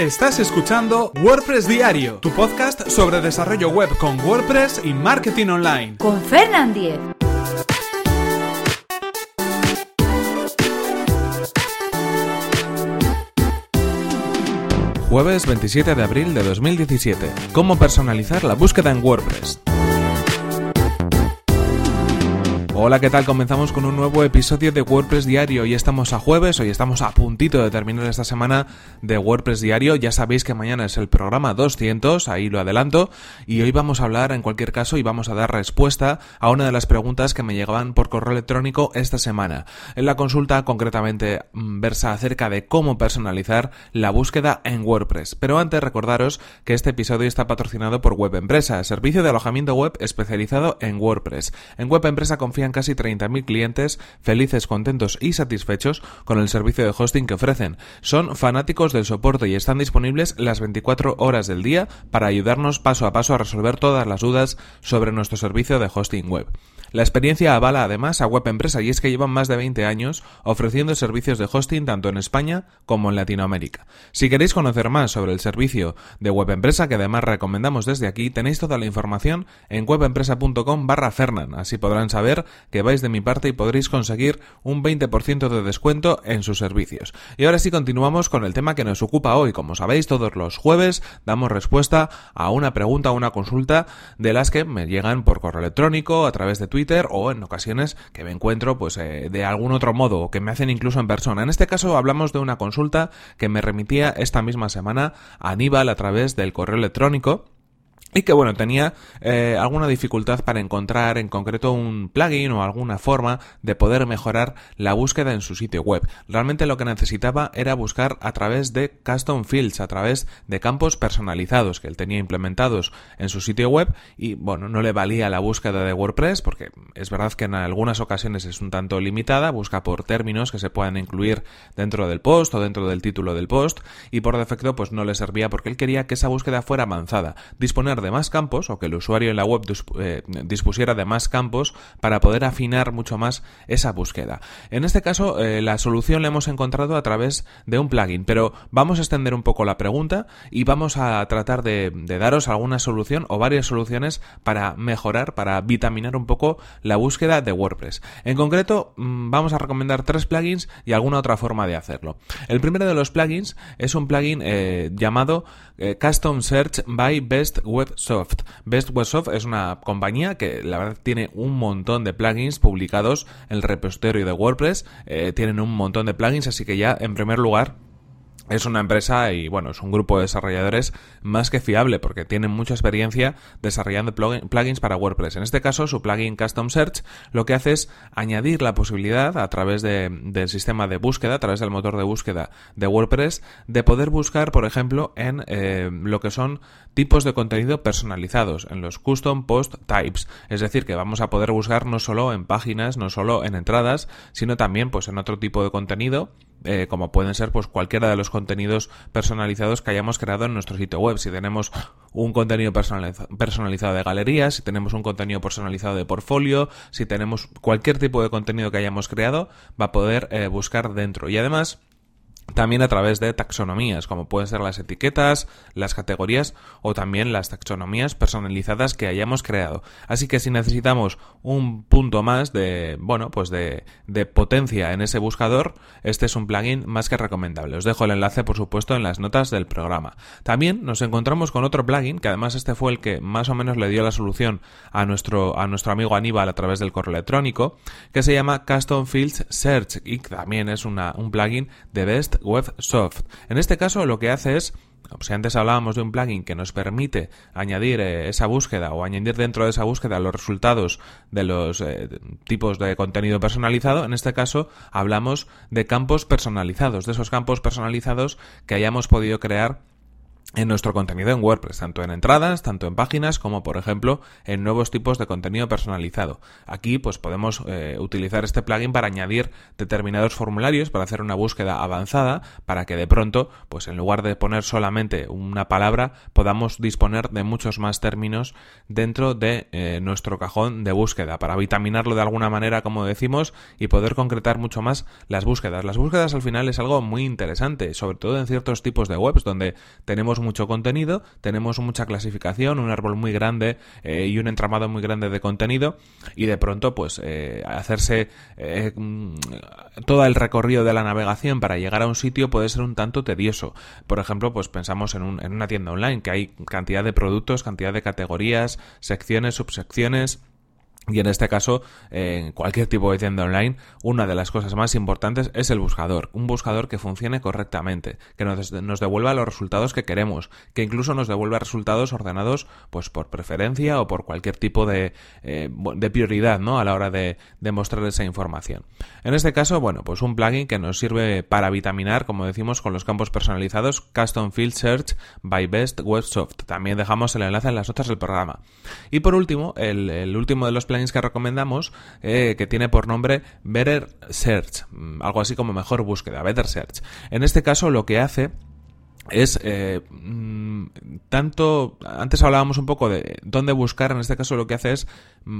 Estás escuchando WordPress Diario, tu podcast sobre desarrollo web con WordPress y marketing online. Con Fernand Diez. Jueves 27 de abril de 2017. ¿Cómo personalizar la búsqueda en WordPress? Hola, ¿qué tal? Comenzamos con un nuevo episodio de WordPress Diario. Hoy estamos a jueves, hoy estamos a puntito de terminar esta semana de WordPress Diario. Ya sabéis que mañana es el programa 200, ahí lo adelanto, y hoy vamos a hablar en cualquier caso y vamos a dar respuesta a una de las preguntas que me llegaban por correo electrónico esta semana. En la consulta concretamente mm, versa acerca de cómo personalizar la búsqueda en WordPress. Pero antes recordaros que este episodio está patrocinado por Web Empresa, servicio de alojamiento web especializado en WordPress. En Web Empresa confían casi 30.000 clientes felices, contentos y satisfechos con el servicio de hosting que ofrecen. Son fanáticos del soporte y están disponibles las 24 horas del día para ayudarnos paso a paso a resolver todas las dudas sobre nuestro servicio de hosting web. La experiencia avala además a Web Empresa y es que llevan más de 20 años ofreciendo servicios de hosting tanto en España como en Latinoamérica. Si queréis conocer más sobre el servicio de Web Empresa, que además recomendamos desde aquí, tenéis toda la información en webempresa.com barra Fernan. Así podrán saber que vais de mi parte y podréis conseguir un 20% de descuento en sus servicios. Y ahora sí continuamos con el tema que nos ocupa hoy. Como sabéis, todos los jueves damos respuesta a una pregunta, a una consulta de las que me llegan por correo electrónico, a través de Twitter o en ocasiones que me encuentro pues eh, de algún otro modo o que me hacen incluso en persona. En este caso hablamos de una consulta que me remitía esta misma semana a Aníbal a través del correo electrónico y que bueno, tenía eh, alguna dificultad para encontrar en concreto un plugin o alguna forma de poder mejorar la búsqueda en su sitio web. Realmente lo que necesitaba era buscar a través de custom fields, a través de campos personalizados que él tenía implementados en su sitio web y bueno, no le valía la búsqueda de WordPress porque es verdad que en algunas ocasiones es un tanto limitada, busca por términos que se puedan incluir dentro del post o dentro del título del post y por defecto pues no le servía porque él quería que esa búsqueda fuera avanzada, disponer de más campos o que el usuario en la web eh, dispusiera de más campos para poder afinar mucho más esa búsqueda. En este caso, eh, la solución la hemos encontrado a través de un plugin, pero vamos a extender un poco la pregunta y vamos a tratar de, daros alguna solución o varias soluciones para mejorar, para vitaminar un poco la búsqueda de WordPress. En concreto, mm, vamos a recomendar tres plugins y alguna otra forma de hacerlo. El primero de los plugins es un plugin eh, llamado Custom Search by Best Web Soft. Best Web Soft es una compañía que la verdad tiene un montón de plugins publicados en el repositorio de WordPress. Eh, tienen un montón de plugins, así que ya en primer lugar es una empresa y bueno, es un grupo de desarrolladores más que fiable porque tienen mucha experiencia desarrollando plugins para WordPress. En este caso, su plugin Custom Search lo que hace es añadir la posibilidad a través del sistema de búsqueda, a través del motor de búsqueda de WordPress, de poder buscar, por ejemplo, en eh, lo que son tipos de contenido personalizados, en los Custom Post Types. Es decir, que vamos a poder buscar no solo en páginas, no solo en entradas, sino también pues en otro tipo de contenido eh, como pueden ser pues cualquiera de los contenidos personalizados que hayamos creado en nuestro sitio web. Si tenemos un contenido personalizado de galerías, si tenemos un contenido personalizado de portfolio, si tenemos cualquier tipo de contenido que hayamos creado, va a poder eh, buscar dentro. Y además, también a través de taxonomías, como pueden ser las etiquetas, las categorías o también las taxonomías personalizadas que hayamos creado. Así que si necesitamos un punto más de, bueno, pues de, potencia en ese buscador, este es un plugin más que recomendable. Os dejo el enlace, por supuesto, en las notas del programa. También nos encontramos con otro plugin, que además este fue el que más o menos le dio la solución a nuestro, a nuestro amigo Aníbal a través del correo electrónico, que se llama Custom Fields Search y también es un plugin de Best Web Soft. En este caso lo que hace es si antes hablábamos de un plugin que nos permite añadir eh, esa búsqueda o añadir dentro de esa búsqueda los resultados de los eh, tipos de contenido personalizado, en este caso hablamos de campos personalizados, de esos campos personalizados que hayamos podido crear en nuestro contenido en WordPress, tanto en entradas, tanto en páginas, como por ejemplo en nuevos tipos de contenido personalizado. Aquí pues podemos eh, utilizar este plugin para añadir determinados formularios, para hacer una búsqueda avanzada, para que de pronto, pues en lugar de poner solamente una palabra, podamos disponer de muchos más términos dentro de eh, nuestro cajón de búsqueda, para vitaminarlo de alguna manera, como decimos, y poder concretar mucho más las búsquedas. Las búsquedas al final es algo muy interesante, sobre todo en ciertos tipos de webs donde tenemos mucho contenido, tenemos mucha clasificación, un árbol muy grande eh, y un entramado muy grande de contenido y de pronto pues eh, hacerse eh, mm, todo el recorrido de la navegación para llegar a un sitio puede ser un tanto tedioso. Por ejemplo, pues pensamos en, un, en una tienda online que hay cantidad de productos, cantidad de categorías, secciones, subsecciones y en este caso, en cualquier tipo de tienda online, una de las cosas más importantes es el buscador. Un buscador que funcione correctamente, que nos, devuelva los resultados que queremos, que incluso nos devuelva resultados ordenados pues por preferencia o por cualquier tipo de, eh, de prioridad ¿no? a la hora de, de, mostrar esa información. En este caso, bueno, pues un plugin que nos sirve para vitaminar, como decimos, con los campos personalizados Custom Field Search by Best Websoft. También dejamos el enlace en las notas del programa. Y por último, el último de los plugins que recomendamos, eh, que tiene por nombre Better Search, mm, algo así como mejor búsqueda, Better Search. En este caso lo que hace es eh, mm, tanto antes hablábamos un poco de dónde buscar en este caso lo que hace es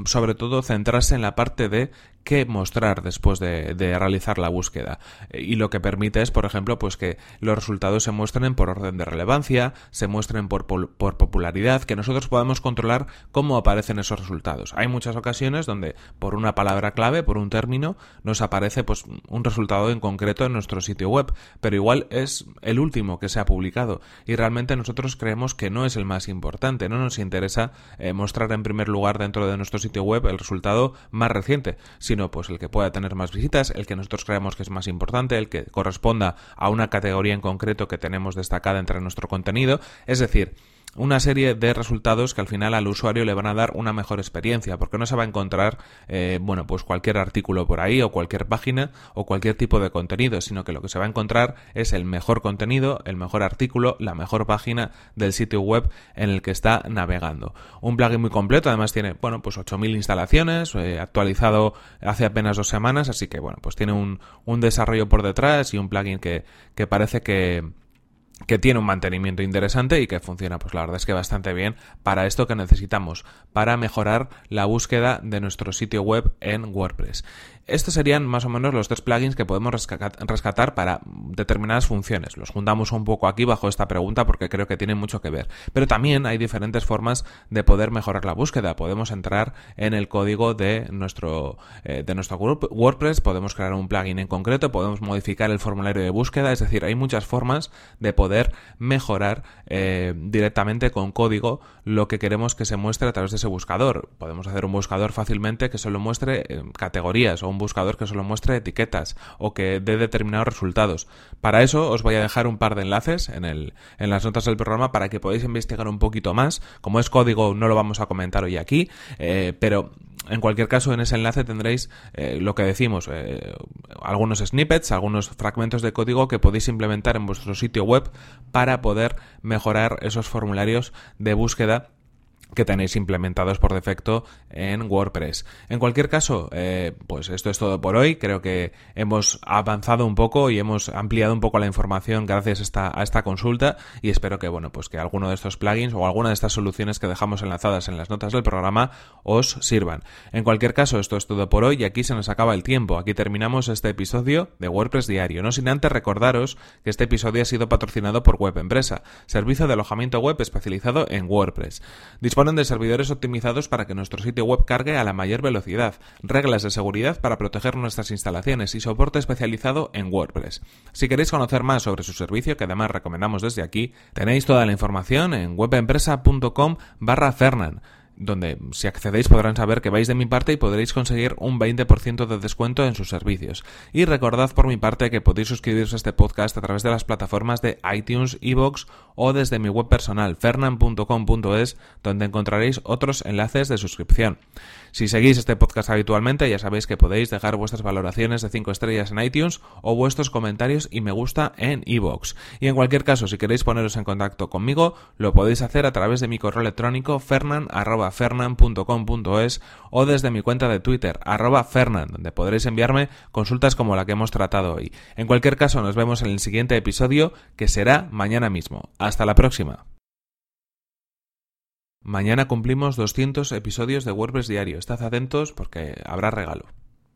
sobre todo centrarse en la parte de qué mostrar después de, realizar la búsqueda. Y lo que permite es por ejemplo pues que los resultados se muestren por orden de relevancia se muestren por, por popularidad que nosotros podamos controlar cómo aparecen esos resultados. Hay muchas ocasiones donde por una palabra clave por un término nos aparece pues un resultado en concreto en nuestro sitio web pero igual es el último que se ha publicado. Y realmente nosotros creemos que no es el más importante, no nos interesa eh, mostrar en primer lugar dentro de nuestro sitio web el resultado más reciente, sino pues el que pueda tener más visitas, el que nosotros creemos que es más importante, el que corresponda a una categoría en concreto que tenemos destacada entre nuestro contenido, es decir, una serie de resultados que al final al usuario le van a dar una mejor experiencia, porque no se va a encontrar, eh, bueno, pues cualquier artículo por ahí o cualquier página o cualquier tipo de contenido, sino que lo que se va a encontrar es el mejor contenido, el mejor artículo, la mejor página del sitio web en el que está navegando. Un plugin muy completo, además tiene, bueno, pues 8.000 instalaciones, eh, actualizado hace apenas dos semanas, así que, bueno, pues tiene un, un desarrollo por detrás y un plugin que, que parece que que tiene un mantenimiento interesante y que funciona, pues la verdad es que bastante bien para esto que necesitamos, para mejorar la búsqueda de nuestro sitio web en WordPress. Estos serían más o menos los tres plugins que podemos rescatar para determinadas funciones. Los juntamos un poco aquí bajo esta pregunta porque creo que tienen mucho que ver. Pero también hay diferentes formas de poder mejorar la búsqueda. Podemos entrar en el código de nuestro, eh, de nuestro WordPress, podemos crear un plugin en concreto, podemos modificar el formulario de búsqueda. Es decir, hay muchas formas de poder mejorar eh, directamente con código lo que queremos que se muestre a través de ese buscador. Podemos hacer un buscador fácilmente que solo muestre eh, categorías o un buscador que solo muestre etiquetas o que dé determinados resultados. Para eso os voy a dejar un par de enlaces en, el, en las notas del programa para que podáis investigar un poquito más. Como es código no lo vamos a comentar hoy aquí, eh, pero en cualquier caso, en ese enlace tendréis eh, lo que decimos, eh, algunos snippets, algunos fragmentos de código que podéis implementar en vuestro sitio web para poder mejorar esos formularios de búsqueda que tenéis implementados por defecto en WordPress. En cualquier caso, eh, pues esto es todo por hoy. Creo que hemos avanzado un poco y hemos ampliado un poco la información gracias a esta, consulta y espero que, bueno, pues que alguno de estos plugins o alguna de estas soluciones que dejamos enlazadas en las notas del programa os sirvan. En cualquier caso, esto es todo por hoy y aquí se nos acaba el tiempo. Aquí terminamos este episodio de WordPress Diario. No sin antes recordaros que este episodio ha sido patrocinado por Web Empresa, servicio de alojamiento web especializado en WordPress disponen de servidores optimizados para que nuestro sitio web cargue a la mayor velocidad, reglas de seguridad para proteger nuestras instalaciones y soporte especializado en WordPress. Si queréis conocer más sobre su servicio, que además recomendamos desde aquí, tenéis toda la información en webempresa.com barra Fernan donde si accedéis podrán saber que vais de mi parte y podréis conseguir un 20% de descuento en sus servicios. Y recordad por mi parte que podéis suscribiros a este podcast a través de las plataformas de iTunes, Evox o desde mi web personal fernan.com.es donde encontraréis otros enlaces de suscripción. Si seguís este podcast habitualmente, ya sabéis que podéis dejar vuestras valoraciones de 5 estrellas en iTunes o vuestros comentarios y me gusta en iVoox. Y en cualquier caso, si queréis poneros en contacto conmigo, lo podéis hacer a través de mi correo electrónico fernan.fernan.com.es o desde mi cuenta de Twitter, arroba fernan, donde podréis enviarme consultas como la que hemos tratado hoy. En cualquier caso, nos vemos en el siguiente episodio, que será mañana mismo. Hasta la próxima. Mañana cumplimos 200 episodios de WordPress diario. Estad atentos porque habrá regalo.